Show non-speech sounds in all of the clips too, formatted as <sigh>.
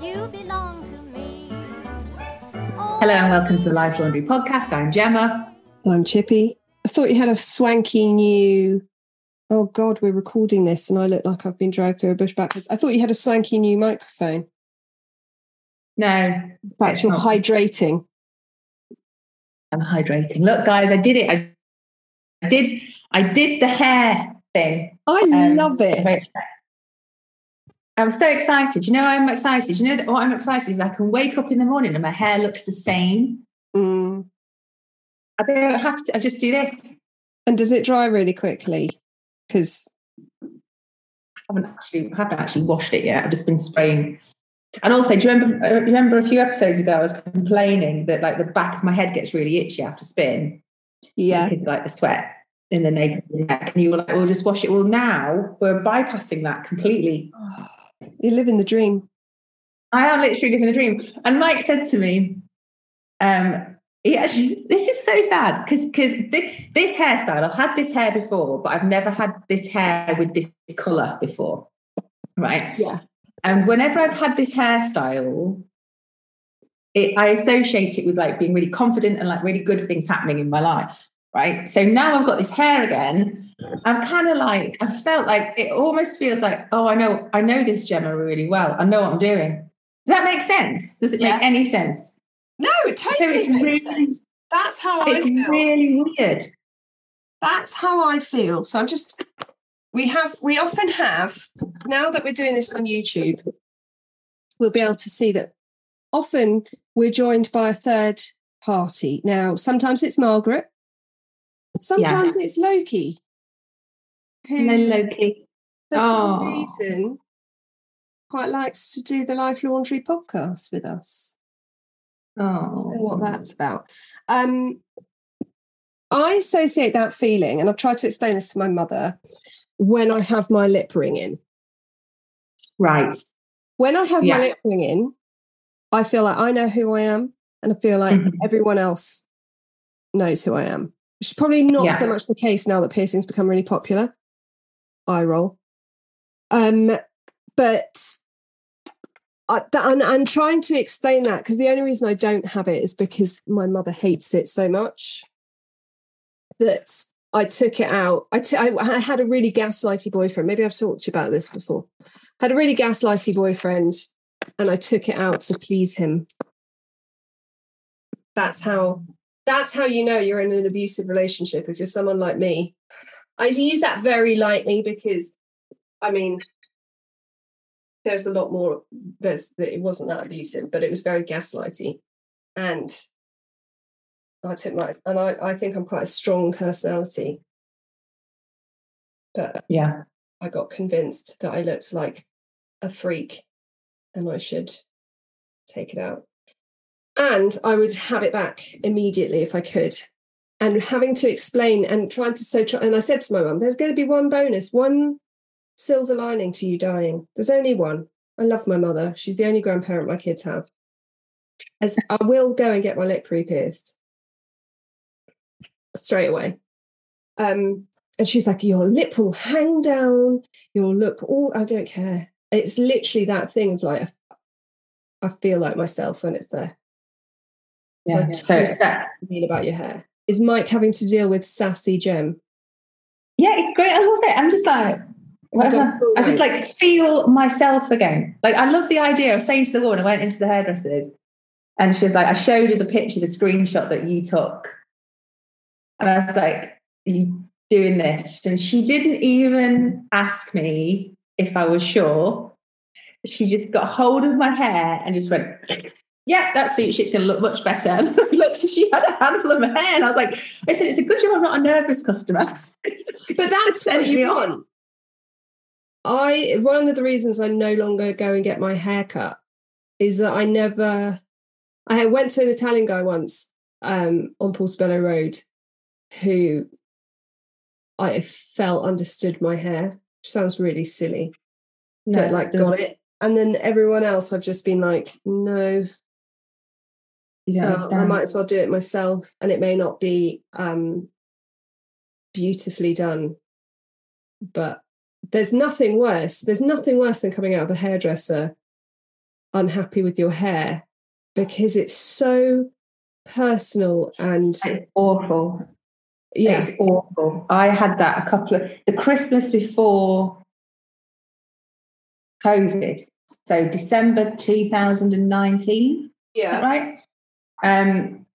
Hello and welcome to the Life Laundry podcast. I'm Gemma. I'm Chippy. I thought you had a swanky new. Oh God, we're recording this, and I look like I've been dragged through a bush backwards. I thought you had a swanky new microphone. No, That's it's you're not. hydrating. I'm hydrating. Look, guys, I did it. I, I did. I did the hair thing. I Um, love it. I'm so excited. You know, I'm excited. You know that what I'm excited is I can wake up in the morning and my hair looks the same. Mm. I don't have to. I just do this. And does it dry really quickly? Because I haven't actually, I haven't actually washed it yet. I've just been spraying. And also, do you remember? uh, Remember a few episodes ago, I was complaining that like the back of my head gets really itchy after spin. yeah, because, like the sweat in the nape of your neck, and you were like, "We'll just wash it." Well, now we're bypassing that completely. You're living the dream. I am literally living the dream. And Mike said to me, um, he actually, this is so sad because because this, this hairstyle, I've had this hair before, but I've never had this hair with this color before, right? Yeah. And whenever I've had this hairstyle, it, I associate it with like being really confident and like really good things happening in my life, right? So now I've got this hair again. I'm kind of like I felt like it almost feels like oh I know I know this Gemma really well. I know what I'm doing. Does that make sense? Does it Yeah. make any sense? No, it totally it's makes really- sense. That's how I It's feel. really weird. That's how I feel. So I'm just. We have. We often have. Now that we're doing this on YouTube, we'll be able to see that. Often we're joined by a third party. Now, sometimes it's Margaret. Sometimes it's Loki. Who, Hello, Loki. for some Oh. reason, quite likes to do the Life Laundry podcast with us. Oh, what that's about. Um, I associate that feeling, and I've tried to explain this to my mother, when I have my lip ring in. right. When I have Yeah. my lip ring in, I feel like I know who I am, and I feel like Mhm. everyone else knows who I am. Which is probably not Yeah. so much the case now that piercings become really popular. Eye roll. Um, but I, and I'm trying to explain that because the only reason I don't have it is because my mother hates it so much that I took it out. I t- I I had a really gaslighty boyfriend. Maybe I've talked to you about this before. Had a really gaslighty boyfriend, and I took it out to please him. That's how. That's how you know you're in an abusive relationship. If you're someone like me, I use that very lightly because, I mean, there's a lot more there's it wasn't that abusive but it was very gaslighty. And i took my and i i think i'm quite a strong personality. But Yeah. i got convinced that i looked like a freak and i should take it out. And i would have it back immediately if i could and having to explain and trying to so and i said to my mum there's going to be one bonus one silver lining to you dying. There's only one. I love my mother. She's the only grandparent my kids have. As I will go and get my lip re-pierced straight away. Um, and she's like, Your lip will hang down, you'll look all I don't care. It's literally that thing of like I feel like myself when it's there. So I Yeah. So it's that. mean about your hair. Is Mike having to deal with sassy Gem? Yeah, it's great. I love it. I'm just like, whatever. I just like feel myself again. Like I love the idea of saying to the woman, I went into the hairdressers and she was like, I showed her the picture, the screenshot that you took. And I was like, Are you doing this? And she didn't even ask me if I was sure. She just got hold of my hair and just went, yeah, that suits you. It's going to look much better. <laughs> And I looked, she had a handful of hair, and I was like, I said, it's a good job I'm not a nervous customer. <laughs> But that's what you want. I one of the reasons I no longer go and get my hair cut is that I never I went to an Italian guy once um on Portobello Road who I felt understood my hair, which sounds really silly, but like got it. And then everyone else I've just been like, no. So I might as well do it myself. And it may not be um beautifully done, but there's nothing worse. There's nothing worse than coming out of the hairdresser unhappy with your hair because it's so personal and It's awful. yeah, It's awful. I had that a couple of the Christmas before COVID. So December 2019. Yeah, right? Um,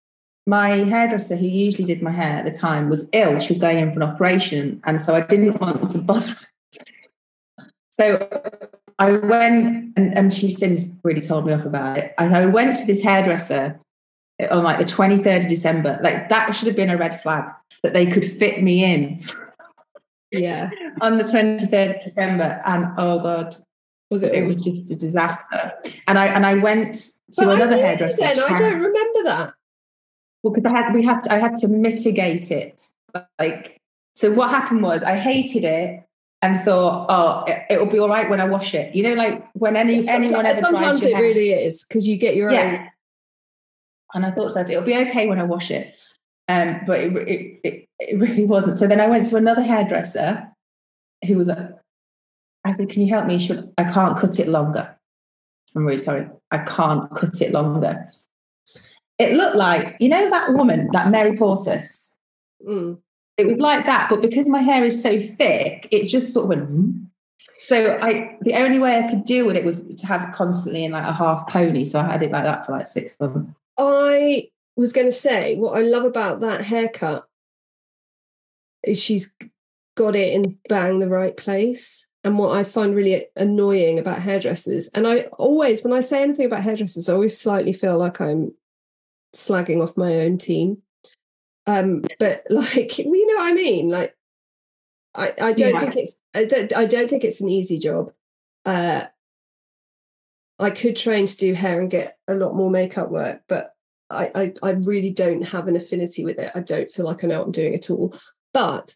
my hairdresser, who usually did my hair at the time, was ill. She was going in for an operation, and so I didn't <laughs> want to bother. So I went, and, and she's since really told me off about it. I, I went to this hairdresser on like the 23rd of December. Like that should have been a red flag that they could fit me in yeah. on the 23rd of December. And oh God, Was it? it was just a disaster. And I and I went to But another hairdresser. Then I don't remember that. Well, because I had we had I had to mitigate it. Like so, what happened was I hated it and thought, oh, it, it'll be all right when I wash it. You know, like when any anyone ever Sometimes it hair. really is because you get your own. And I thought so, it'll be okay when I wash it. Um, but it, it, it, it really wasn't. So then I went to another hairdresser who was a, I said, Can you help me? She went, I can't cut it longer. I'm really sorry. I can't cut it longer. It looked like, you know, that woman, that Mary Portas. Mm. It was like that, but because my hair is so thick, it just sort of went. "Hmm." So I, the only way I could deal with it was to have it constantly in like a half pony. So I had it like that for like six months. I was going to say what I love about that haircut is she's got it in bang the right place. And what I find really annoying about hairdressers, and I always, when I say anything about hairdressers, I always slightly feel like I'm slagging off my own team. Um, but like, <laughs> well, you know what I mean? Like, I, I don't Yeah. think it's, I don't, I don't think it's an easy job. Uh, I could train to do hair and get a lot more makeup work, but I, I, I really don't have an affinity with it. I don't feel like I know what I'm doing at all. But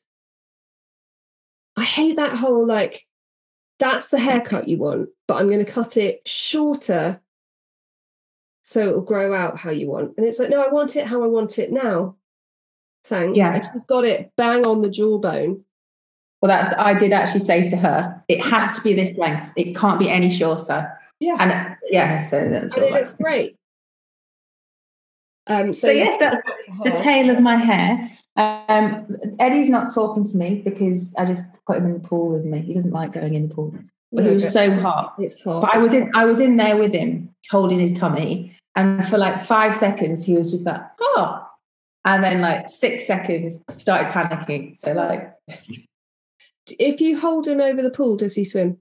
I hate that whole like, that's the haircut you want, but I'm going to cut it shorter so it'll grow out how you want. And it's like, no, I want it how I want it now. Thanks. Yeah. And she's got it bang on the jawbone. Well, that's I did actually say to her, it has to be this length. It can't be any shorter. Yeah. And yeah, so that's and it looks great. Um, so, So yes, that's the tail of my hair. Um, Eddie's not talking to me because I just put him in the pool with me. He doesn't like going in the pool, but No, he was so hot. it's hot. But I was in, I was in there with him, holding his tummy, and for like five seconds, he was just like, "Oh," and then like six seconds, started panicking. So like, if you hold him over the pool, does he swim?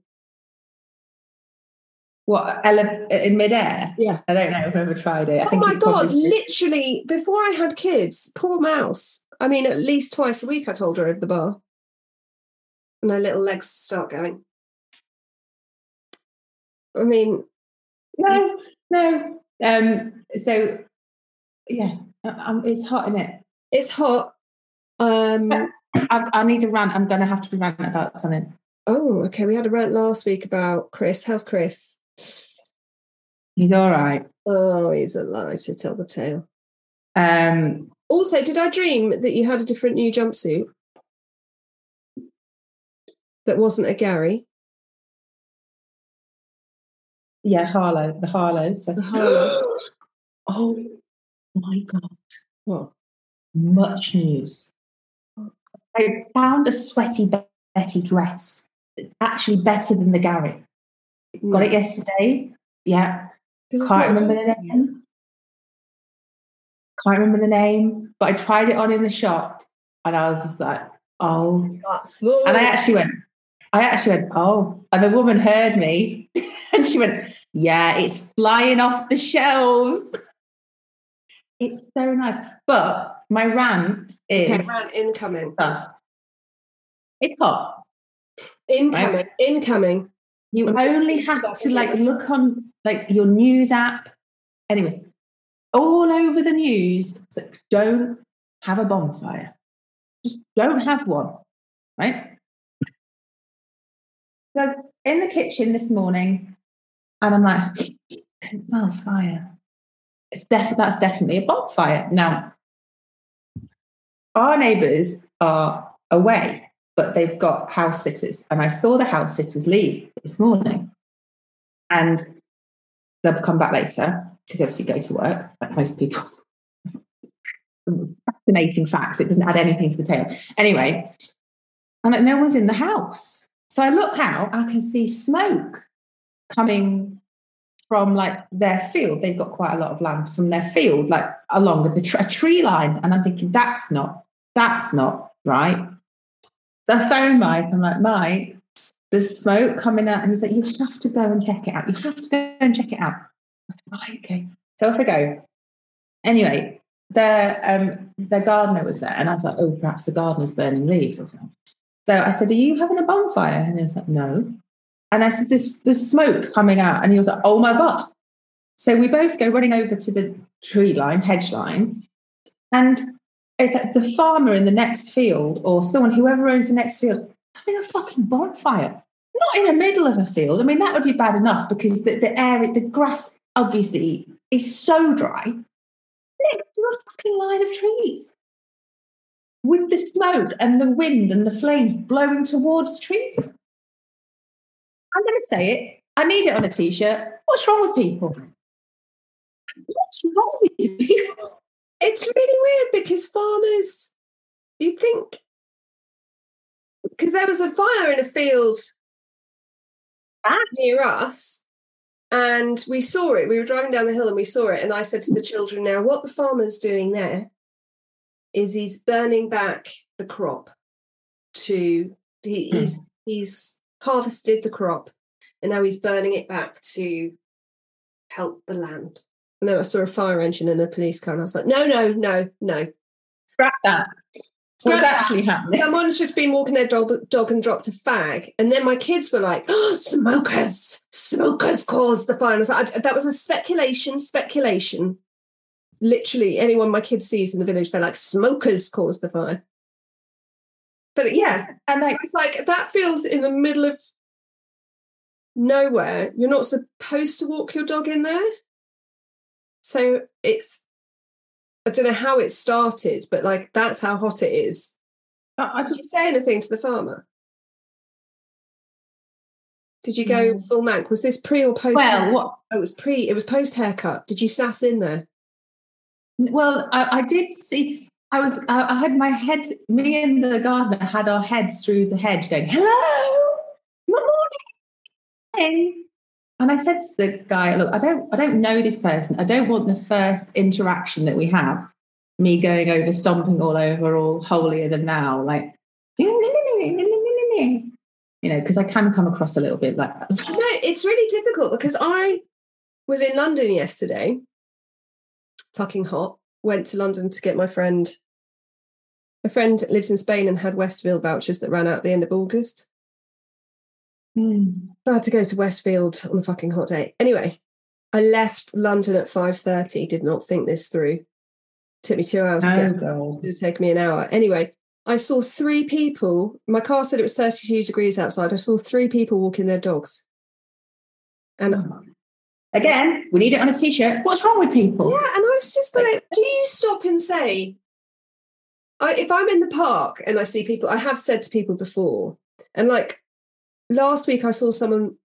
what ele- in midair? Yeah. I don't know. I've never tried it. I Oh my god! Literally, before I had kids, poor mouse. I mean, at least twice a week I'd hold her over the bar, and her little legs start going. I mean, No, no. Um, so yeah, um, it's hot in it. it's hot. Um, I, I need to rant. I'm going to have to rant about something. oh, okay. We had a rant last week about Chris. How's Chris? He's all right. Oh, he's alive to tell the tale. Um, Also, did I dream that you had a different new jumpsuit that wasn't a Gary? yeah, Harlow, the Harlow. So. The Harlow. <gasps> oh my god! What? Much news. I found a sweaty Betty dress. Actually, better than the Gary. Got it yesterday. Yeah. can't remember the name. Can't remember the name, but I tried it on in the shop, and I was just like, "Oh That's. And I actually went, I actually went, oh. And the woman heard me <laughs> and she went, yeah, it's flying off the shelves. It's so nice. But my rant is Okay, rant incoming. it's hot. Incoming. Incoming. You only have to like look on like your news app. Anyway, all over the news, like, don't have a bonfire. Just don't have one. Right? So in the kitchen this morning, and I'm like, can smell fire. It's def- that's definitely a bonfire. Now, our neighbours are away, but they've got house sitters, and I saw the house sitters leave this morning, and they'll come back later because obviously go to work, like most people. <laughs> Fascinating fact. It doesn't add anything to the tale. Anyway, and no one's in the house. So I look out I can see smoke coming from like their field. They've got quite a lot of land from their field, like along the tr- tree line. And I'm thinking, that's not, that's not right. So I phone Mike. I'm like, Mike, there's smoke coming out. And he's like, you have to go and check it out. You have to go and check it out. Right, okay. So off I go. Anyway, their um their gardener was there, and I was like, oh, perhaps the gardener's burning leaves or something. So I said, Are you having a bonfire? And he was like, No. And I said, There's there's smoke coming out. And he was like, Oh my God. So we both go running over to the tree line, hedge line, and it's like the farmer in the next field or someone, whoever owns the next field, having a fucking bonfire. Not in the middle of a field. I mean, that would be bad enough because the, the air, the grass obviously is so dry next to a fucking line of trees with the smoke and the wind and the flames blowing towards trees. I'm going to say it. I need it on a t shirt. What's wrong with people? What's wrong with people? <laughs> It's really weird because farmers, you'd think, because there was a fire in a field near us, and we saw it. We were driving down the hill and we saw it. And I said to the children, Now, what the farmer's doing there is he's burning back the crop to, he, hmm. he's, he's harvested the crop and now he's burning it back to help the land. And then I saw a fire engine and a police car, and I was like, no, no, no, no. Scrap that. What's actually happening? Someone's just been walking their dog, dog and dropped a fag. And then my kids were like, oh, smokers, smokers caused the fire. And I was like, that was a speculation, speculation. Literally, anyone my kids sees in the village, they're like, smokers caused the fire. But uh, yeah, And like, it's like that feels in the middle of nowhere. You're not supposed to walk your dog in there. So it's, I don't know how it started, but like that's how hot it is. I I Did you say anything to the farmer? Did you go No. full mank? Was this pre or post? well, what? Oh, it was pre. It was post haircut. Did you sass in there? Well, I, I did see. I was. I, I had my head. Me and the gardener had our heads through the hedge, going, "Hello, good morning." And I said to the guy, "Look, I don't. I don't know this person. I don't want the first interaction that we have. Me going over, stomping all over, all holier than thou, like." <laughs> You know, because I can come across a little bit like that. <laughs> No, it's really difficult because I was in London yesterday. Fucking hot. Went to London to get my friend. My friend lives in Spain and had Westfield vouchers that ran out at the end of August. Hmm. I had to go to Westfield on a fucking hot day. Anyway, I left London at 5.30, did not think this through. Took me two hours to Oh, get God. it would take me an hour. Anyway, I saw three people. My car said it was 32 degrees outside. I saw three people walking their dogs. And Again, we need it on a t-shirt. What's wrong with people? yeah, and I was just like, do you stop and say, I, if I'm in the park and I see people, I have said to people before, and like last week I saw someone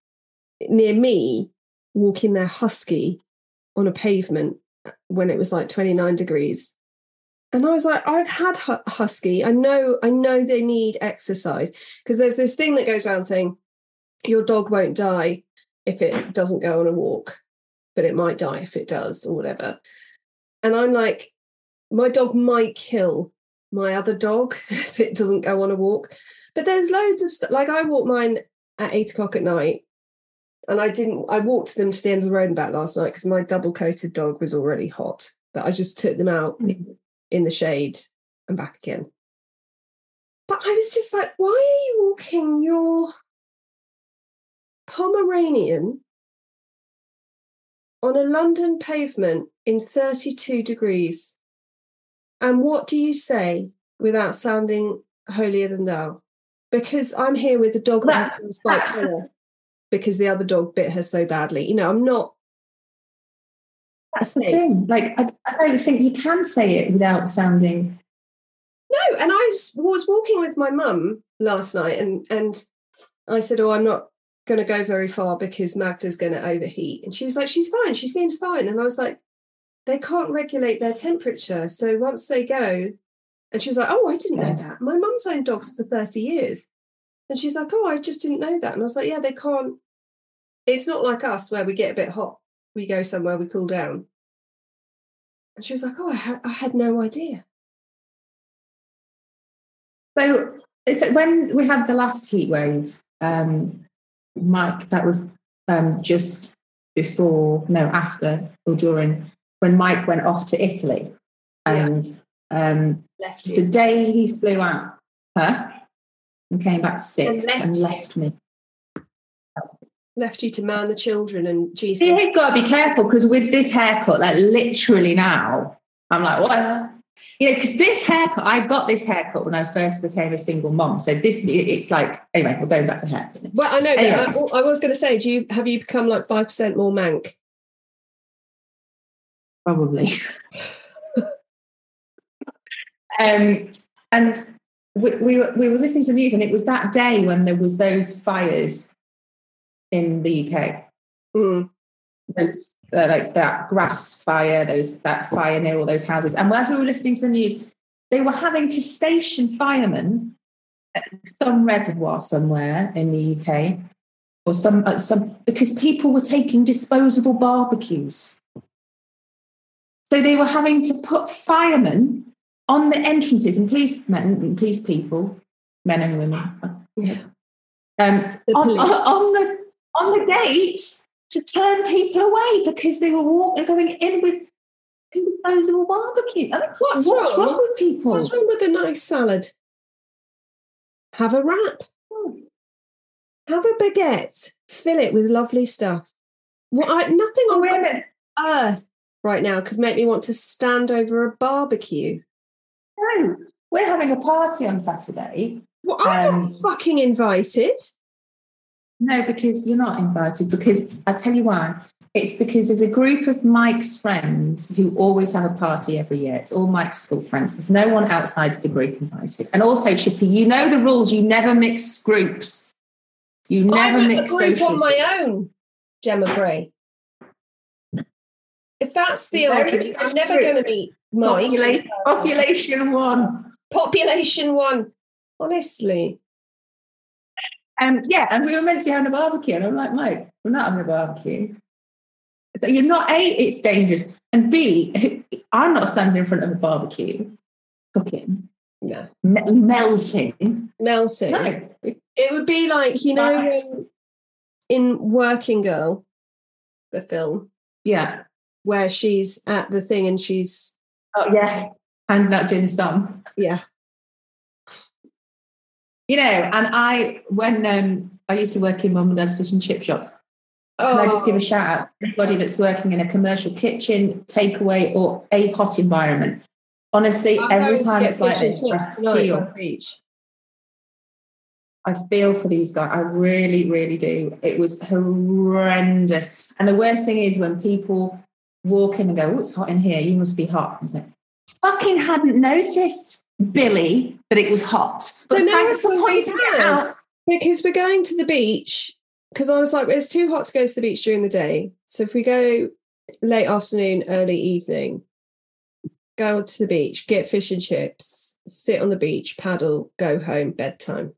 near me walking their husky on a pavement when it was like 29 degrees. And I was like, I've had hu- husky. I know, I know they need exercise because there's this thing that goes around saying your dog won't die if it doesn't go on a walk, but it might die if it does or whatever. And I'm like, my dog might kill my other dog <laughs> if it doesn't go on a walk. But there's loads of stuff. Like I walk mine at eight o'clock at night, and I didn't. I walked them to the end of the road and back last night because my double coated dog was already hot. But I just took them out mm. in the shade and back again. But I was just like, why are you walking your Pomeranian on a London pavement in 32 degrees? And what do you say without sounding holier than thou? Because I'm here with a dog that been spike that's because the other dog bit her so badly. You know, I'm not. That's the thing. Like, I, I don't think you can say it without sounding. No, and I was, was walking with my mum last night, and and I said, "Oh, I'm not going to go very far because Magda's going to overheat. And she was like, she's fine. She seems fine. And I was like, they can't regulate their temperature. So once they go, and she was like, oh, I didn't know that. My mum's owned dogs for 30 years. And she's like, oh, I just didn't know that. And I was like, yeah, they can't. It's not like us where we get a bit hot. We go somewhere, we cool down. And she was like, oh, I, ha- I had no idea. So, so when we had the last heat wave, um, Mike, that was um, just before, no, after or during, when Mike went off to Italy. And um, Left the day he flew out, huh? And came back sick And left and left me. Left you to man the children and Jesus. You've got to be careful because with this haircut, like literally now, I'm like, what? You know, because this haircut, I got this haircut when I first became a single mom. So this, it's like, anyway, we're going back to hair. Well, I know, Anyway. but I, I was going to say, do you have you become like five percent more mank? Probably. <laughs> um, and we, we, were- we were listening to the news, and it was that day when there was those fires in the UK. Mm. those uh, like that grass fire, those that fire near all those houses. And as we were listening to the news, they were having to station firemen at some reservoir somewhere in the UK, or some at some because people were taking disposable barbecues. So they were having to put firemen on the entrances and policemen, police people, men and women, Yeah. um, on, on, <laughs> on the on the gate to turn people away because they were walking, going in with disposable barbecue. I mean, What's what's wrong? wrong with people? What's wrong with a nice salad? Have a wrap. Have a baguette. Fill it with lovely stuff. What I, nothing Oh, on wait a minute. earth right now could make me want to stand over a barbecue. No, we're having a party on Saturday. Well, I'm Um, not fucking invited. No, because you're not invited. Because I'll tell you why. It's because there's a group of Mike's friends who always have a party every year. It's all Mike's school friends. There's no one outside of the group invited. And also, Chippy, you know the rules. You never mix groups. You never I'm mix the group on my own, Gemma Bray. If that's the Very argument, I'm never going to meet Mike. population, population one. Population one. Honestly. Um, yeah, and we were meant to be having a barbecue, and I'm like, Mike, we're not having a barbecue. So you're not a, it's dangerous, and b, <laughs> I'm not standing in front of a barbecue cooking, No. me- melting. Melting. No, It would be like, you know, in Working Girl, the film, yeah, where she's at the thing and she's, oh yeah, and that dim sum. yeah. You know, and I when um I used to work in mum and dad's fish and chip shop. Can I just give a shout out to everybody that's working in a commercial kitchen, takeaway, or a hot environment? Honestly, I'm every time it's like this, I feel. I feel for these guys. I really, really do. It was horrendous. And the worst thing is when people walk in and go, Oh, it's hot in here. You must be hot. I was like, fucking hadn't noticed, Billy, that it was hot. But So now thanks it's for pointing it out. Because we're going to the beach, because I was like, it's too hot to go to the beach during the day. So if we go late afternoon, early evening, go to the beach, get fish and chips, sit on the beach, paddle, go home, bedtime.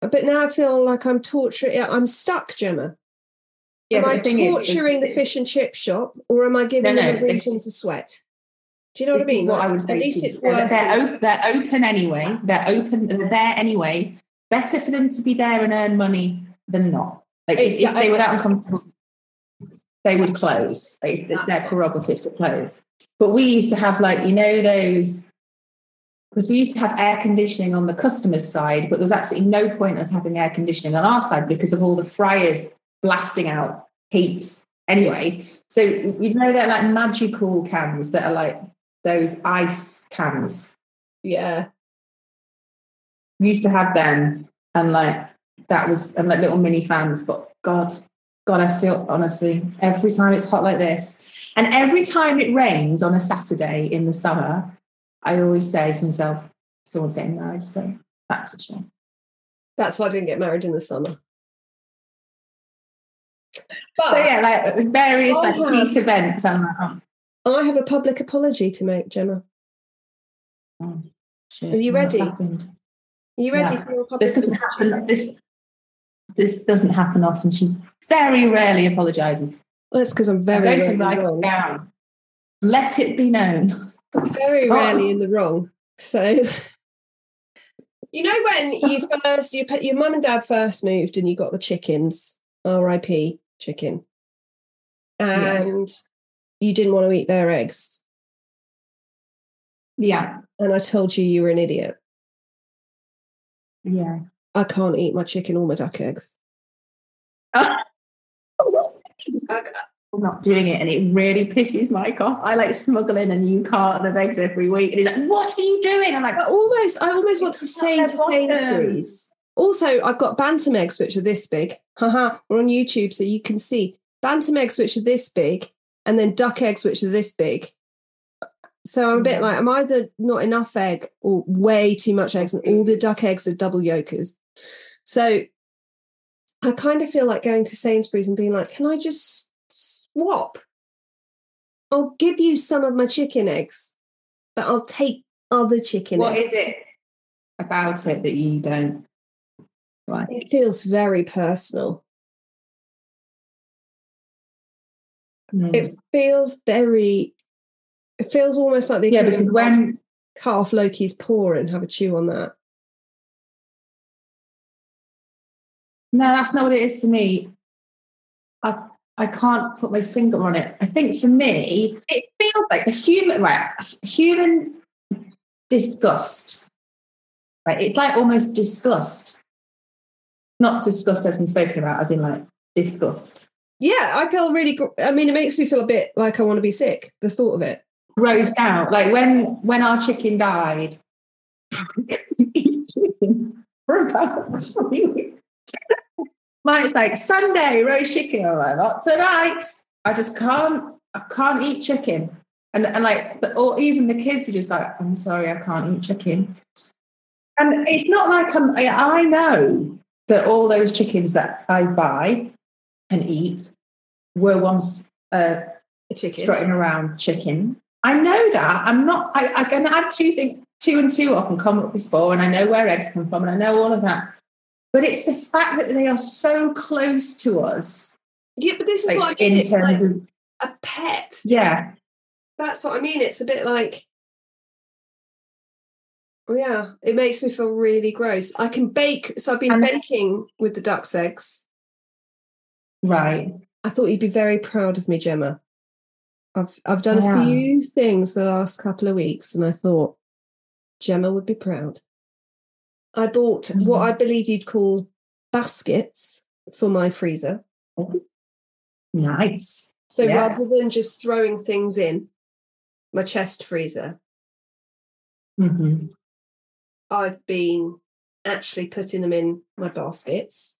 But now I feel like I'm torturing. I'm stuck, Gemma. Yeah, am I the thing is- is- torturing the fish and chip shop, or am I giving No, them a reason to sweat? Do you know what I mean? What Like, I would at least it's worth they're, it. op- they're open anyway. They're open. They're there anyway. Better for them to be there and earn money than not. Like if, if they were that uncomfortable, they would close. Like, it's That's their prerogative to close. But we used to have like you know those because we used to have air conditioning on the customer's side, but there was absolutely no point us having air conditioning on our side because of all the fryers blasting out heat anyway. So you know they're like magical cans that are like those ice cans. Yeah. We used to have them and like that was and like little mini fans, but God, God, I feel honestly, every time it's hot like this, and every time it rains on a Saturday in the summer, I always say to myself, someone's getting married today. That's a shame. That's why I didn't get married in the summer. But So yeah, like various like peak events. I'm like, oh, I have a public apology to make, Gemma. oh, Are you ready? Are you ready Yeah. for your public This doesn't apology? happen. This this doesn't happen often. She very rarely apologizes. Well, that's because I'm I'm very to rarely wrong. down. Let it be known. Very <laughs> Oh. rarely in the wrong. So, you know, when you <laughs> first, you, your mum and dad first moved and you got the chickens, RIP chicken, Yeah. and you didn't want to eat their eggs. Yeah, And I told you you were an idiot. yeah. I can't eat my chicken or my duck eggs. <laughs> I'm not doing it, and it really pisses Mike off. I like smuggle in a new carton of eggs every week, and he's like, "What are you doing?" I'm like, I almost, I almost want to say to. Sainsbury's. Also, I've got bantam eggs which are this big. Haha, we're on YouTube, so you can see bantam eggs which are this big, and then duck eggs which are this big. So I'm a bit mm. like, I'm either not enough egg or way too much eggs, and all the duck eggs are double yolkers. So I kind of feel like going to Sainsbury's and being like, can I just swap? I'll give you some of my chicken eggs, but I'll take other chicken "What eggs. is it about it that you don't?" Right. It feels very personal. Mm. It feels very. It feels almost like they yeah, because when cut off Loki's paw and have a chew on that. no, that's not what it is to me. I I can't put my finger on it. I think for me, it feels like a human right, a human disgust. Right, it's like almost disgust, not disgust as been spoken about, as in like disgust. Yeah, I feel really. gr- I mean, it makes me feel a bit like I want to be sick. The thought of it. grossed out. Like when when our chicken died, for about three weeks. Mike's like Sunday roast chicken. I'm like, not tonight. I just can't. I can't eat chicken. And and like, the, or even the kids were just like, I'm sorry, I can't eat chicken. And it's not like I'm. I know that all those chickens that I buy and eat were once. Uh, A chicken. strutting around chicken. I know that. I'm not, I, I can add two things, two and two up and come up with four, and I know where eggs come from, and I know all of that. But it's the fact that they are so close to us. Yeah, but this is like, what I mean. It's like of, a pet. yeah. That's what I mean. It's a bit like. Yeah, it makes me feel really gross. I can bake. So I've been And- baking with the duck's eggs. Right. I thought you'd be very proud of me, Gemma. I've I've done I a few things the last couple of weeks, and I thought Gemma would be proud. I bought what Mhm. I believe you'd call baskets for my freezer. Nice. So Yeah. rather than just throwing things in my chest freezer, hmm I've been actually putting them in my baskets.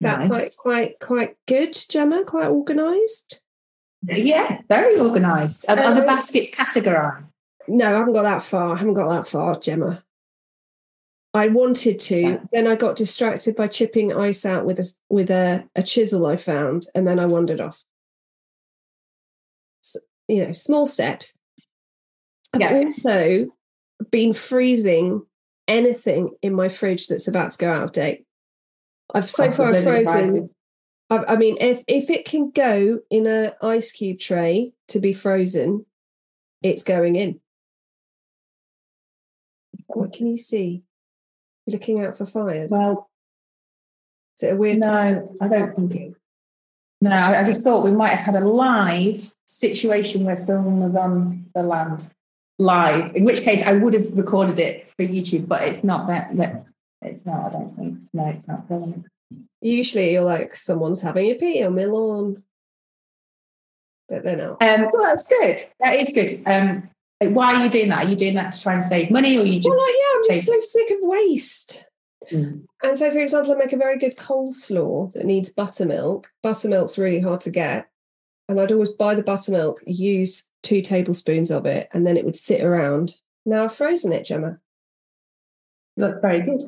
That Nice. quite quite quite good, Gemma. Quite organised. Yeah, very organised. Are, are the Um, baskets categorised? No, I haven't got that far. I haven't got that far, Gemma. I wanted to, Yeah. then I got distracted by chipping ice out with a with a, a chisel I found, and then I wandered off. So, you know, small steps. I've Yeah. also been freezing anything in my fridge that's about to go out of date. I've so far frozen. I, I mean, if if it can go in a ice cube tray to be frozen, it's going in. What can you see? You're looking out for fires. Well, Is it a weird? no, I don't think it. No, I just thought we might have had a live situation where someone was on the land live, in which case I would have recorded it for YouTube, but it's not that. that it's not, I don't think. No, it's not filming. Usually, you're like someone's having a pee on my lawn, but they're not. Um, well, that's good. That is good. Um, why are you doing that? Are you doing that to try and save money, or you just? Well, like, yeah, I'm just so sick of waste. Mm. And so, for example, I make a very good coleslaw that needs buttermilk. Buttermilk's really hard to get. And I'd always buy the buttermilk, use two tablespoons of it, and then it would sit around. Now I've frozen it, Gemma. That's very good.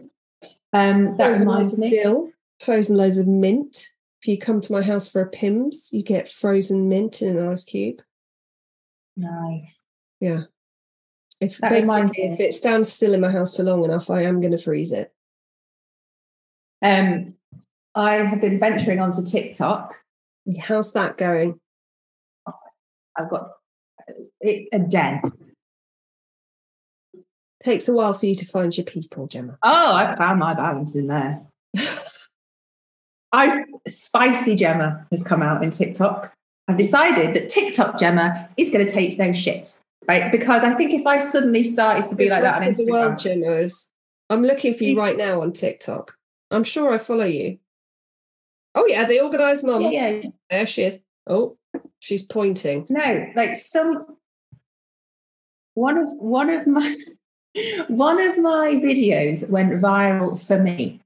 Um, that frozen reminds of me. dill, frozen loads of mint. If you come to my house for a Pimm's, you get frozen mint in an ice cube. Nice. Yeah. If That basically if it stands still in my house for long enough, I am going to freeze it. Um, I have been venturing onto TikTok. How's that going? I've got it's a den. Takes a while for you to find your people, Gemma. Oh, I found my balance in there. <laughs> I spicy Gemma has come out in TikTok. I've decided that TikTok Gemma is going to take no shit, right? Because I think if I suddenly started to be Which like that on the world, Gemma is. I'm looking for you You- right now on TikTok. I'm sure I follow you. Oh yeah, the organised mum. yeah, yeah, There she is. Oh, she's pointing. no, like some one of one of my <laughs> one of my videos went viral for me.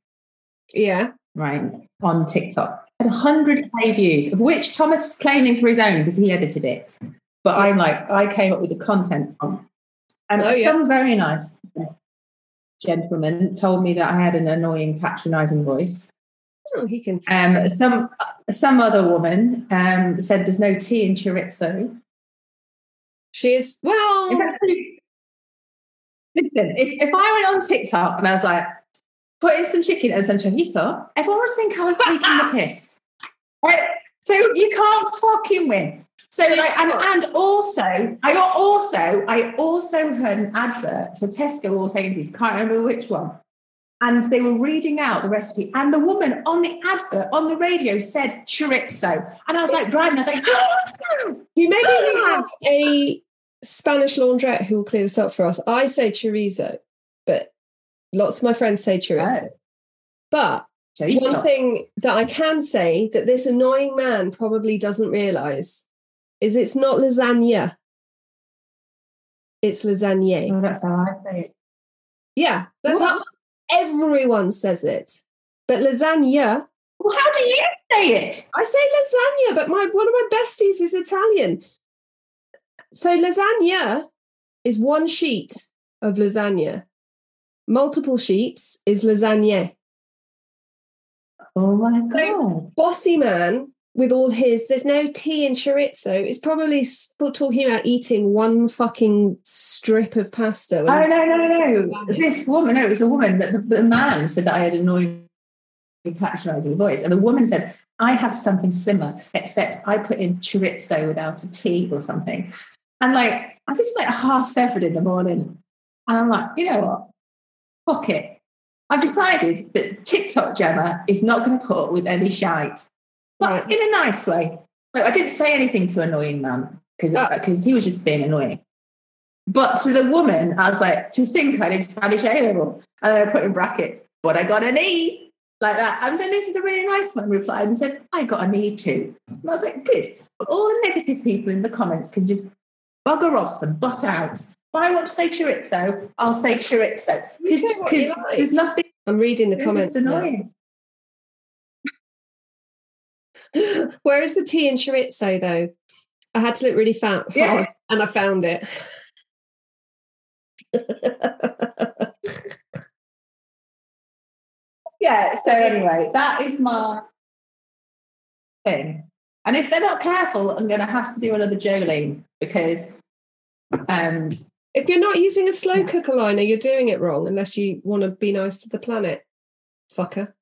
Yeah. right, on TikTok. Had 100k views, of which Thomas is claiming for his own because he edited it. But I'm like, I came up with the content from. And Oh, yeah. some very nice gentleman told me that I had an annoying, patronizing voice. Oh, he can. Um, some some other woman um, said there's no tea in chorizo. She is. Well, actually- Listen, if, if I went on TikTok and I was like, put in some chicken and some chorizo, everyone would think I was taking the piss. <laughs> Right? So you can't fucking win. So like, and, and also, I also, I also heard an advert for Tesco or Sainsbury's, can't remember which one. And they were reading out the recipe, and the woman on the advert on the radio said chorizo, and I was like driving. I was like, <gasps> you maybe have a Spanish laundrette who will clear this up for us. I say chorizo, but lots of my friends say chorizo. Oh. But chorizo. one thing that I can say that this annoying man probably doesn't realize is it's not lasagna. It's lasagne. Oh, that's how I say it. Yeah, that's how everyone says it. But lasagna, Well, how do you say it? I say lasagna, but my one of my besties is Italian. So lasagna is one sheet of lasagna. Multiple sheets is lasagne. Oh my So- god! Bossy man with all his there's no tea in chorizo is probably talking about eating one fucking strip of pasta. Oh no no no! This woman, no, it was a woman. But the, the man said that I had annoying, patronising voice, and the woman said, "I have something similar, except I put in chorizo without a T or something." And like, I was like half seven in the morning, and I'm like, you know what? Fuck it. I've decided that TikTok Gemma is not going to put up with any shite, but Right. in a nice way. Like, I didn't say anything to annoying man because Oh. because he was just being annoying. But to the woman, I was like, to think I did Spanish A level, and then I put in brackets, but I got an E like that. And then this is a really nice one replied and said, I got an E too. And I was like, good. But all the negative people in the comments can just bugger off and butt out. If I want to say chorizo, I'll say chorizo. You say what you 'Cause like. There's nothing I'm reading the comments. now. annoying. <laughs> Where is the tea in chorizo though? I had to look really fat hard Yeah. <laughs> and I found it. <laughs> Yeah. So anyway, that is my thing. And if they're not careful, I'm going to have to do another Jolene because um, if you're not using a slow cooker liner, you're doing it wrong unless you want to be nice to the planet. Fucker.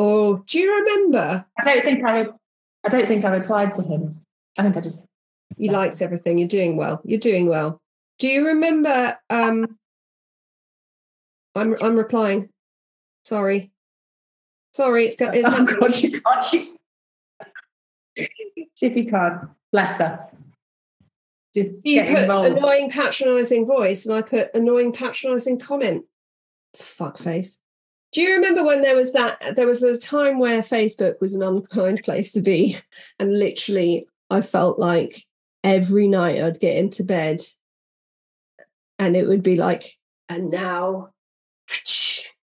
Oh, do you remember I don't think I, I don't think I replied to him. I think I just you liked everything? You're doing well. You're doing well. Do you remember um I'm I'm replying. Sorry. Sorry, it's got it's <laughs> oh god, she can't. She, Chippy can't. Bless her. Just You put involved. annoying patronising voice and I put annoying patronising comment. Fuckface. Do you remember when there was that there was a time where Facebook was an unkind <laughs> place to be and literally I felt like every night I'd get into bed and it would be like and now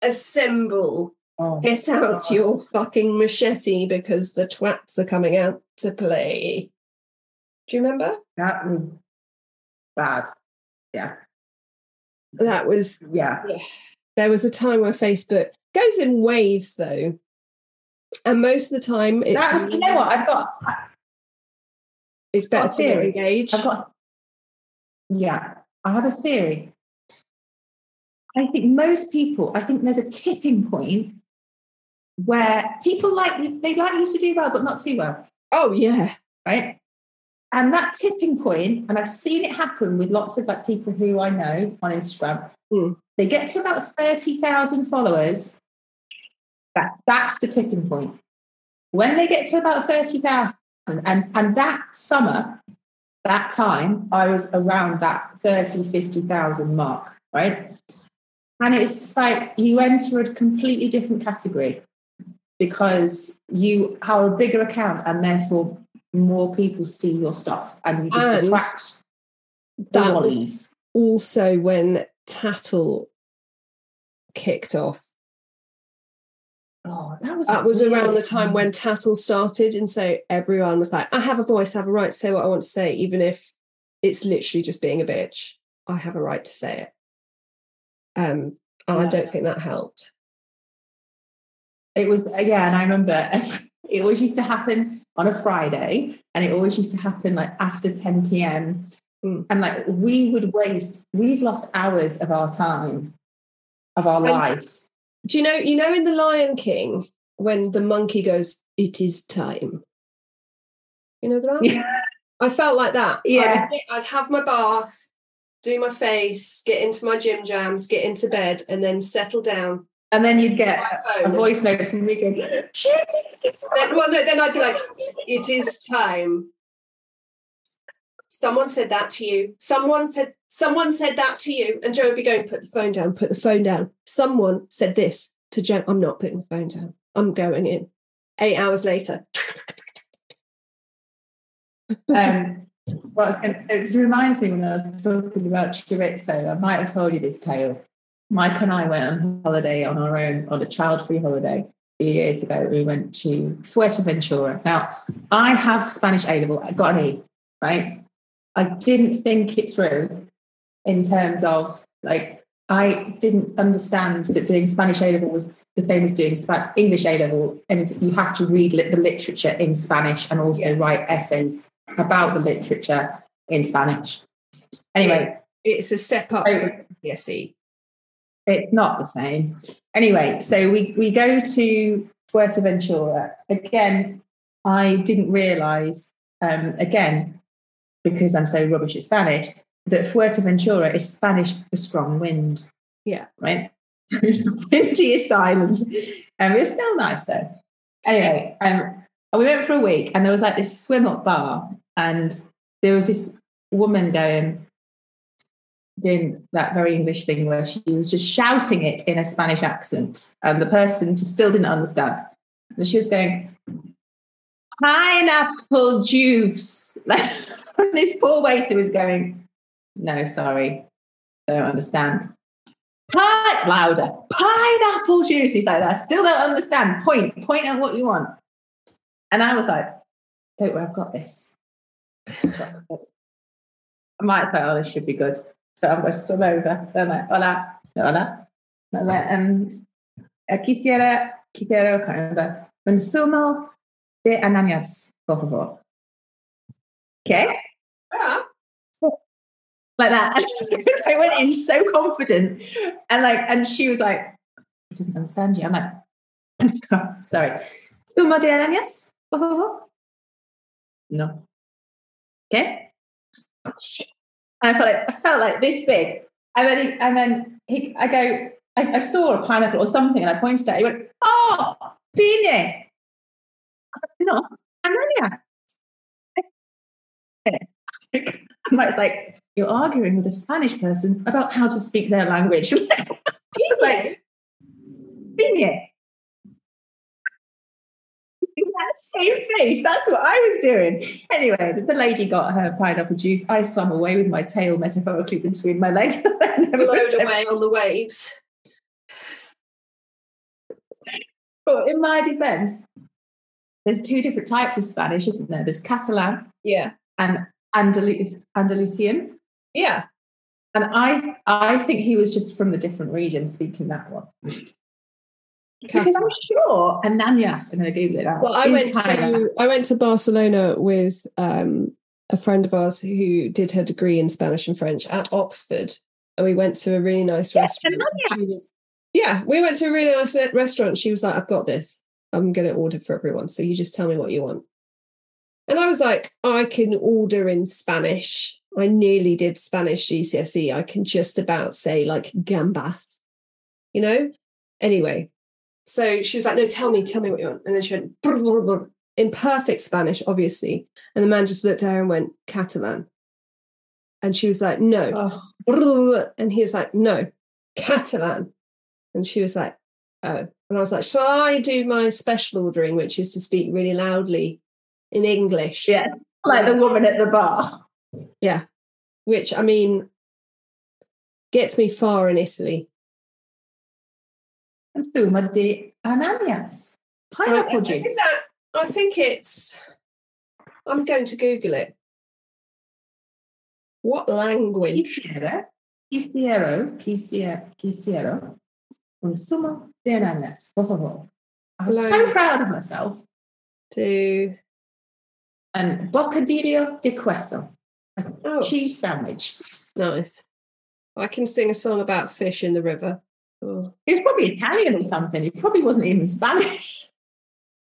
assemble Oh, get out God. your fucking machete because the twats are coming out to play. Do you remember? that was bad. Yeah. That was Yeah. There was a time where Facebook goes in waves, though, and most of the time it's you know what? I've got, it's better got to get engaged. I've got, yeah, I have a theory. I think most people, I think there's a tipping point where people like they like you to do well, but not too well, oh yeah, right? And that tipping point, and I've seen it happen with lots of like people who I know on Instagram. Mm. They get to about thirty thousand followers. That that's the tipping point. When they get to about thirty thousand, and and that summer, that time, I was around that 30, 50,000 mark, right? And it's like you enter a completely different category because you have a bigger account and therefore more people see your stuff and you just And attract that was also when Tattle kicked off. Oh, that was That was around the time when <laughs> Tattle started, and so everyone was like, "I have a voice, I have a right to say what I want to say, even if it's literally just being a bitch. I have a right to say it." Um, and I don't think that helped. It was yeah, and I remember <laughs> it always used to happen on a Friday, and it always used to happen like after 10 p.m. Mm. And like we would waste, we've lost hours of our time, of our And- life. Do you know? You know, in the Lion King, when the monkey goes, "It is time." You know that? Yeah. I felt like that. Yeah. I'd, I'd have my bath, do my face, get into my jim jams, get into bed, and then settle down. And then you'd get a voice note from me going, Then, well, no, then I'd be like, "It is time." Someone said that to you. Someone said someone said that to you, and Joe would be going, "Put the phone down. Put the phone down." Someone said this to Joe. I'm not putting the phone down. I'm going in. Eight hours later. <laughs> um, well, it, reminds me when I was talking about chorizo, I might have told you this tale. Mike and I went on holiday on our own, on a child free holiday years ago. We went to Fuerteventura. Now, I have Spanish A level, I got an E, right? I didn't think it through in terms of like, I didn't understand that doing Spanish A level was the same as doing English A level, and it's, you have to read the literature in Spanish and also Yeah. write essays about the literature in Spanish. Anyway, It's a step up So- from the SE. it's not the same. Anyway, so we, we go to Fuerteventura. Again, I didn't realise, um, again, because I'm so rubbish at Spanish, that Fuerteventura is Spanish for strong wind. Yeah. Right? So <laughs> it's the windiest island. And it was still nice though. Anyway, um, we went for a week and there was like this swim up bar and there was this woman going, doing that very English thing where she was just shouting it in a Spanish accent, and the person just still didn't understand. And she was going, pineapple juice. Like <laughs> this poor waiter was going, no, sorry, don't understand. Pine louder, pineapple juice. He's like, I still don't understand. Point, point at what you want. And I was like, don't worry, I've got this. I might say, oh, this should be good. So I'm going to swim over. I'm like, hola, hola. I'm like, um, quisiera, quisiera, I can't remember, un zumo de ananas, por favor. Okay? Yeah. Like that. <laughs> I went in so confident. And like, and she was like, I doesn't understand you. I'm like, <laughs> sorry. Zumo de ananas, por favor. No. Okay? And I felt like I felt like this big. And then he, and then he, I go, I, I saw a pineapple or something, and I pointed at it. He went, "Oh, piña." I <laughs> was like, No. And Mike's like, "You're arguing with a Spanish person about how to speak their language." <laughs> Like, same face. That's what I was doing. Anyway, the, the lady got her pineapple juice. I swam away with my tail metaphorically between my legs. <laughs> Blown away on the waves. But in my defense, there's two different types of Spanish, isn't there? There's Catalan Yeah. and Andalus- Andalusian. Yeah. And I I think he was just from the different region speaking that one. Because I'm sure and Ananias, I'm going to Google it out. Well, I went of- to I went to Barcelona with um, a friend of ours who did her degree in Spanish and French at Oxford, and we went to a really nice Yes, restaurant. Ananias. Yeah, we went to a really nice restaurant. She was like, "I've got this. I'm going to order for everyone. So you just tell me what you want." And I was like, "I can order in Spanish. I nearly did Spanish GCSE. I can just about say like gambas, you know." Anyway, so she was like, "No, tell me, tell me what you want." And then she went "Brr, brr, brr," in perfect Spanish, obviously. And the man just looked at her and went Catalan. And she was like, "No." Oh. And he was like, "No, Catalan." And she was like, "Oh." And I was like, "Shall I do my special ordering, which is to speak really loudly in English?" yeah, like the woman at the bar. Yeah. Which I mean gets me far in Italy. Insomma di Ananias. I, Pineapple I think juice. that- I think it's I'm going to Google it. What language? Quisiera, quisiero, quisiera, quisiero, consumo de ananas, por favor. I was so proud of myself. To And bocadillo de queso, a oh cheese sandwich. nice. I can sing a song about fish in the river. Oh, He was probably Italian or something. He probably wasn't even Spanish.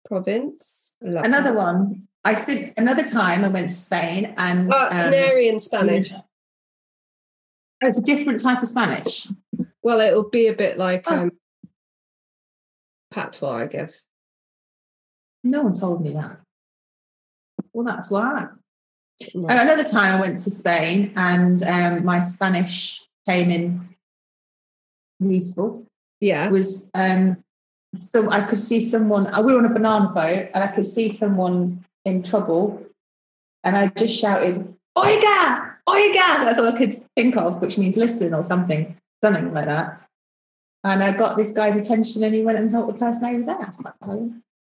province. La Another Paz. one. I said another time I went to Spain and Oh, um, Canarian Spanish. Oh, it's a different type of Spanish. Well, it'll be a bit like Oh. um, patois, I guess. No one told me that. Well, that's why. Right. Another time I went to Spain and um, my Spanish came in useful. yeah. was um, so I could see someone. uh, We were on a banana boat and I could see someone in trouble, and I just shouted, "Oiga, oiga!" That's all I could think of, which means listen or something, something like that. And I got this guy's attention, and he went and helped the person over there. Quite.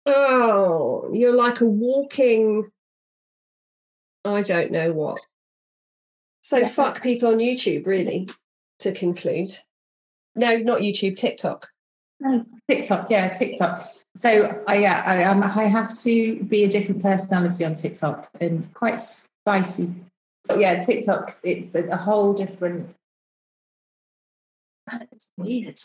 Oh, you're like a walking. I don't know what. So Yeah. fuck people on YouTube, really, to conclude. No, not YouTube, TikTok. No, TikTok, yeah, TikTok. So I yeah, I um, I have to be a different personality on TikTok and quite spicy. So yeah, TikTok it's a, a whole different. It's weird.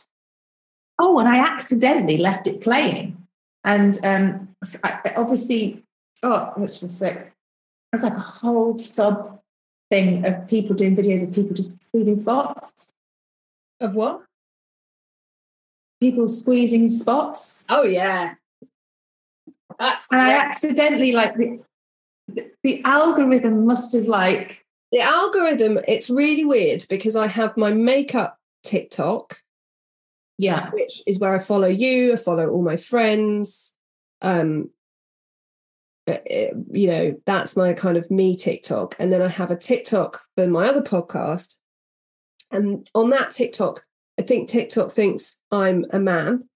Oh, and I accidentally left it playing, and um, I, obviously, oh, let's just say, it's like a whole sub thing of people doing videos of people just squeezing spots, Of what? people squeezing spots. Oh yeah. That's and I accidentally like the, the, the algorithm must have like the algorithm, it's really weird because I have my makeup TikTok, yeah which is where I follow you, I follow all my friends. Um, uh, uh, you know, that's my kind of me TikTok. And then I have a TikTok for my other podcast. And on that TikTok, I think TikTok thinks I'm a man.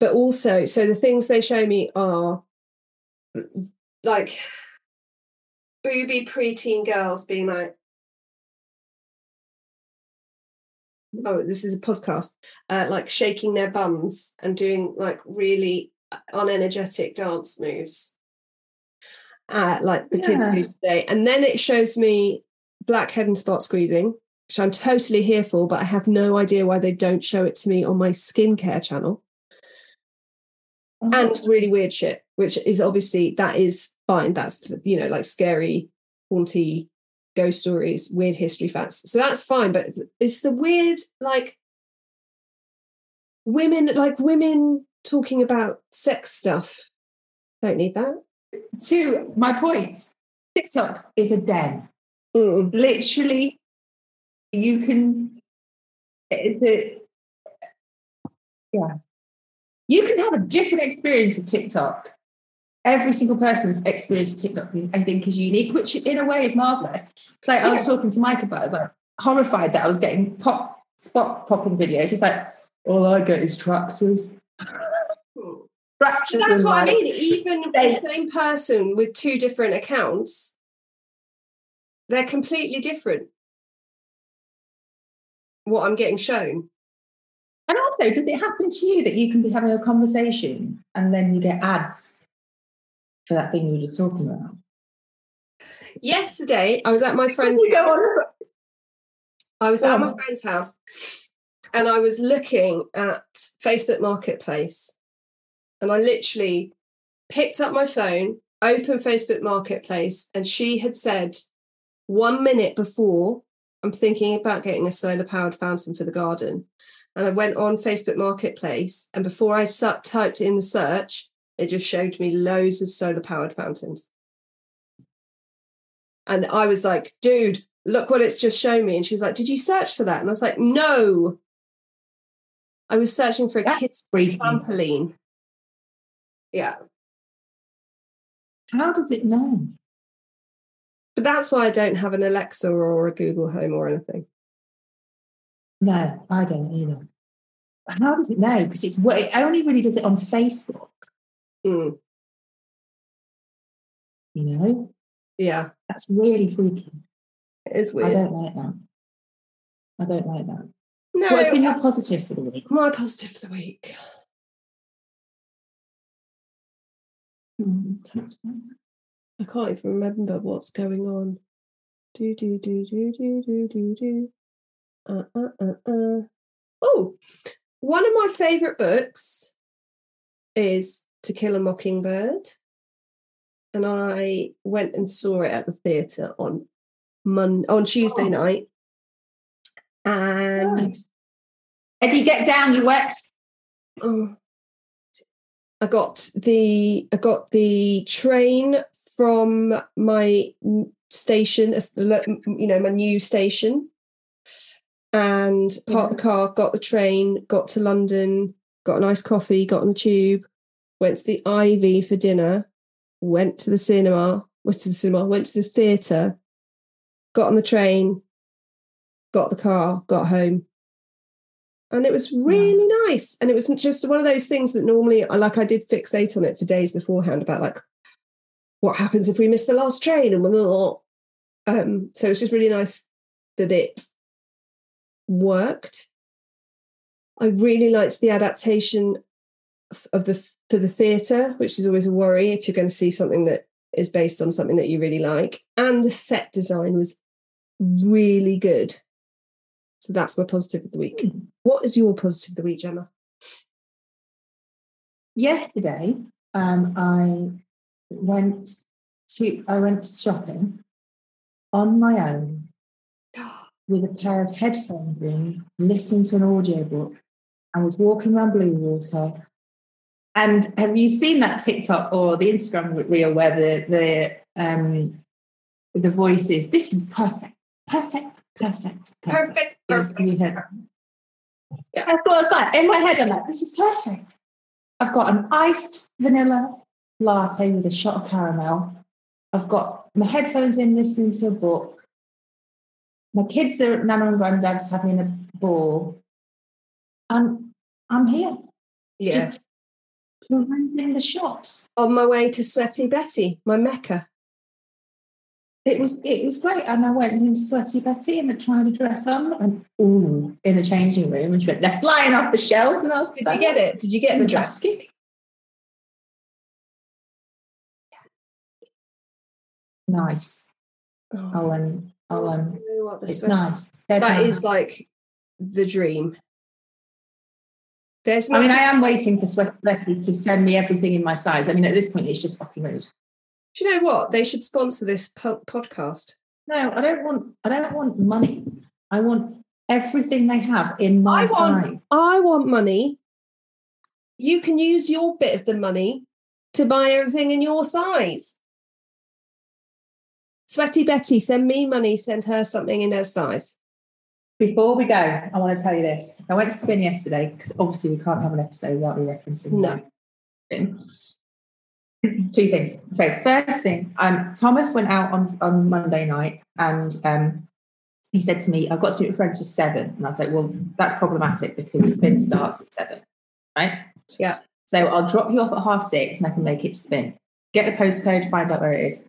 But also, so the things they show me are like booby preteen girls being like, oh, this is a podcast, uh, like shaking their bums and doing like really unenergetic dance moves, uh, like the kids do today. And then it shows me black head and spot squeezing, which I'm totally here for, but I have no idea why they don't show it to me on my skincare channel. And really weird shit, which is obviously that is fine. That's you know like scary, haunty ghost stories, weird history facts. So that's fine, but it's the weird like women like women talking about sex stuff. Don't need that. to my point tiktok is a den Mm. literally you can it's a, yeah you can have a different experience of tiktok every single person's experience of tiktok i think is unique which in a way is marvelous it's like i was talking to mike about it, I was like horrified that i was getting pop spot popping videos it's like all i get is tractors <laughs> tractors that's and, what I mean. Even the same person with two different accounts they're completely different. What I'm getting shown. And also, does it happen to you that you can be having a conversation and then you get ads for that thing you were just talking about? Yesterday, I was at my friend's house. I was at my Oh. friend's house and I was looking at Facebook Marketplace and I literally picked up my phone, opened Facebook Marketplace, and she had said one minute before, I'm thinking about getting a solar powered fountain for the garden. And I went on Facebook Marketplace, and before I start, typed in the search, it just showed me loads of solar powered fountains. And I was like, dude, look what it's just shown me. And she was like, Did you search for that? And I was like, No. I was searching for a That's kid's freaky. trampoline. Yeah. How does it know? But that's why I don't have an Alexa or a Google Home or anything. No, I don't either. How does it know? Because it's what it only really does it on Facebook. Mm, You know, yeah. that's really freaky. It is weird. I don't like that. I don't like that. No, What's been your positive for the week? my positive for the week. I can't even remember what's going on. Do do do do do do do do. Uh, uh, uh, uh. Oh, one of my favourite books is To Kill a Mockingbird, and I went and saw it at the theatre on Mon on Tuesday Oh. night. And Right. Eddie, get down, you wet. Oh. I got the I got the train from my station, you know, my new station, and parked the mm-hmm. car. Got the train. Got to London. Got a nice coffee. Got on the tube. Went to the Ivy for dinner. Went to the cinema. Went to the cinema. Went to the theatre. Got on the train. Got the car. Got home and it was really nice and it was just one of those things that normally I like i did fixate on it for days beforehand about like what happens if we miss the last train and um so it was just really nice that it worked i really liked the adaptation of the for the theatre which is always a worry if you're going to see something that is based on something that you really like and the set design was really good so that's my positive of the week what is your positive of the week, Gemma? Yesterday, um, I went to I went shopping on my own <gasps> with a pair of headphones in, listening to an audiobook. I was walking around Bluewater. And have you seen that TikTok or the Instagram reel where the the um the voice is this is perfect, perfect, perfect, Perfect, perfect. you. Yeah. I was like. In my head, I'm like, this is perfect. I've got an iced vanilla latte with a shot of caramel. I've got my headphones in listening to a book. My kids are at Nana and Granddad's having a ball. And I'm here. Yeah. Just perusing the shops. On my way to Sweaty Betty, my mecca. It was it was great. And I went into Sweaty Betty and I tried a dress on and ooh, in the changing room. And she went, they're flying off the shelves. And I was Did you get it? Did you get the dress? basket. Nice. I'll um, I'll um, You know what, the it's nice. They're That nice. is like the dream. There's I mean, I am waiting for Sweaty Betty to send me everything in my size. I mean, at this point, it's just fucking rude. Do you know what? They should sponsor this po- podcast. No, I don't want. I don't want money. I want everything they have in my I want- size. I want money. You can use your bit of the money to buy everything in your size. Sweaty Betty, send me money, send her something in her size. Before we go, I want to tell you this. I went to spin yesterday because obviously we can't have an episode without me referencing No. spin. Two things. Okay, first thing, um, Thomas went out on, on Monday night and um, he said to me, I've got to meet with friends for seven. And I was like, well, that's problematic because spin starts at seven, right? Yeah. So I'll drop you off at half six and I can make it spin. Get the postcode, find out where it is.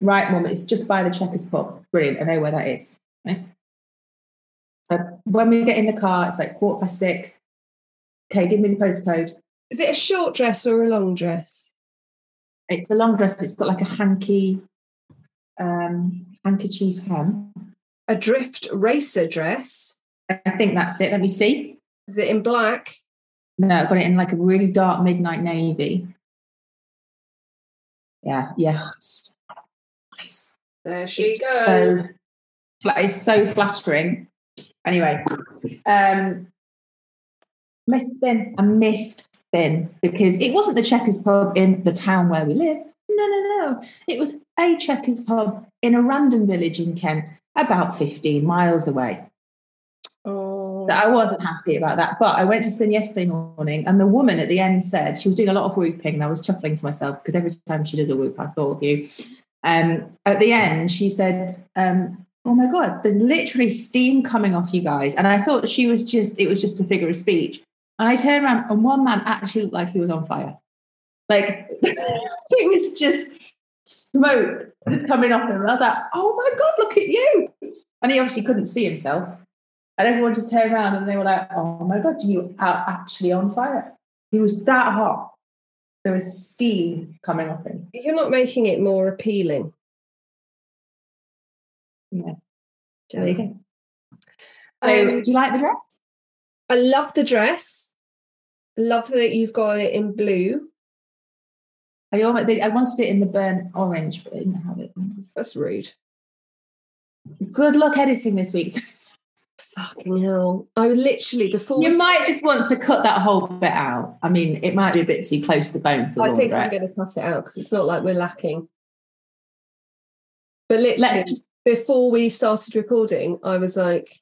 Right, mum, it's just by the Checkers pub. Brilliant. I know where that is. Okay. When we get in the car, it's like quarter past six. Okay, give me the postcode. Is it a short dress or a long dress? It's a long dress. It's got like a hanky, um, handkerchief hem. A drift racer dress. I think that's it. Let me see. Is it in black? No, I've got it in like a really dark midnight navy. Yeah, yeah. There she It's goes. So, it's so flattering. Anyway, um, missed spin. I missed spin because it wasn't the Checkers pub in the town where we live. No, no, no. It was a Checkers pub in a random village in Kent, about 15 miles away. oh. So I wasn't happy about that. But I went to spin yesterday morning, and the woman at the end said she was doing a lot of whooping, and I was chuckling to myself because every time she does a whoop, I thought of you. Um, at the end, she said, um, "Oh my god, there's literally steam coming off you guys," and I thought she was just it was just a figure of speech. And I turned around, and one man actually looked like he was on fire. Like <laughs> it was just smoke coming off him. I was like, "Oh my god, look at you!" And he obviously couldn't see himself. And everyone just turned around and they were like, oh my God, you are actually on fire. He was that hot. There was steam coming off him. You're not making it more appealing. So there you go. So, Um, do you like the dress? I love the dress. Love that you've got it in blue. I, almost, I wanted it in the burnt orange, but I didn't have it. That's rude. Good luck editing this week. <laughs> Fucking hell. I was literally before you might just want to cut that whole bit out. I mean, it might be a bit too close to the bone for the. I think I'm going to cut it out because it's not like we're lacking. But literally, Let's just before we started recording, I was like,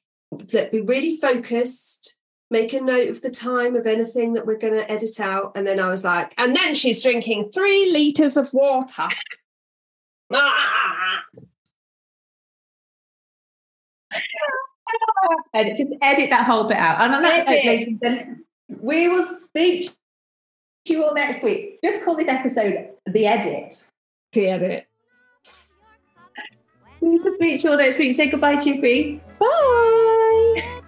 let be really focused, make a note of the time of anything that we're going to edit out. And then I was like, and then she's drinking three litres of water. Ah! <laughs> edit, just edit that whole bit out. And on that note, Edit. ladies and gentlemen, we will speak to you all next week. Just call this episode the edit. The edit. Will speak all next week. Say goodbye Queen. Bye.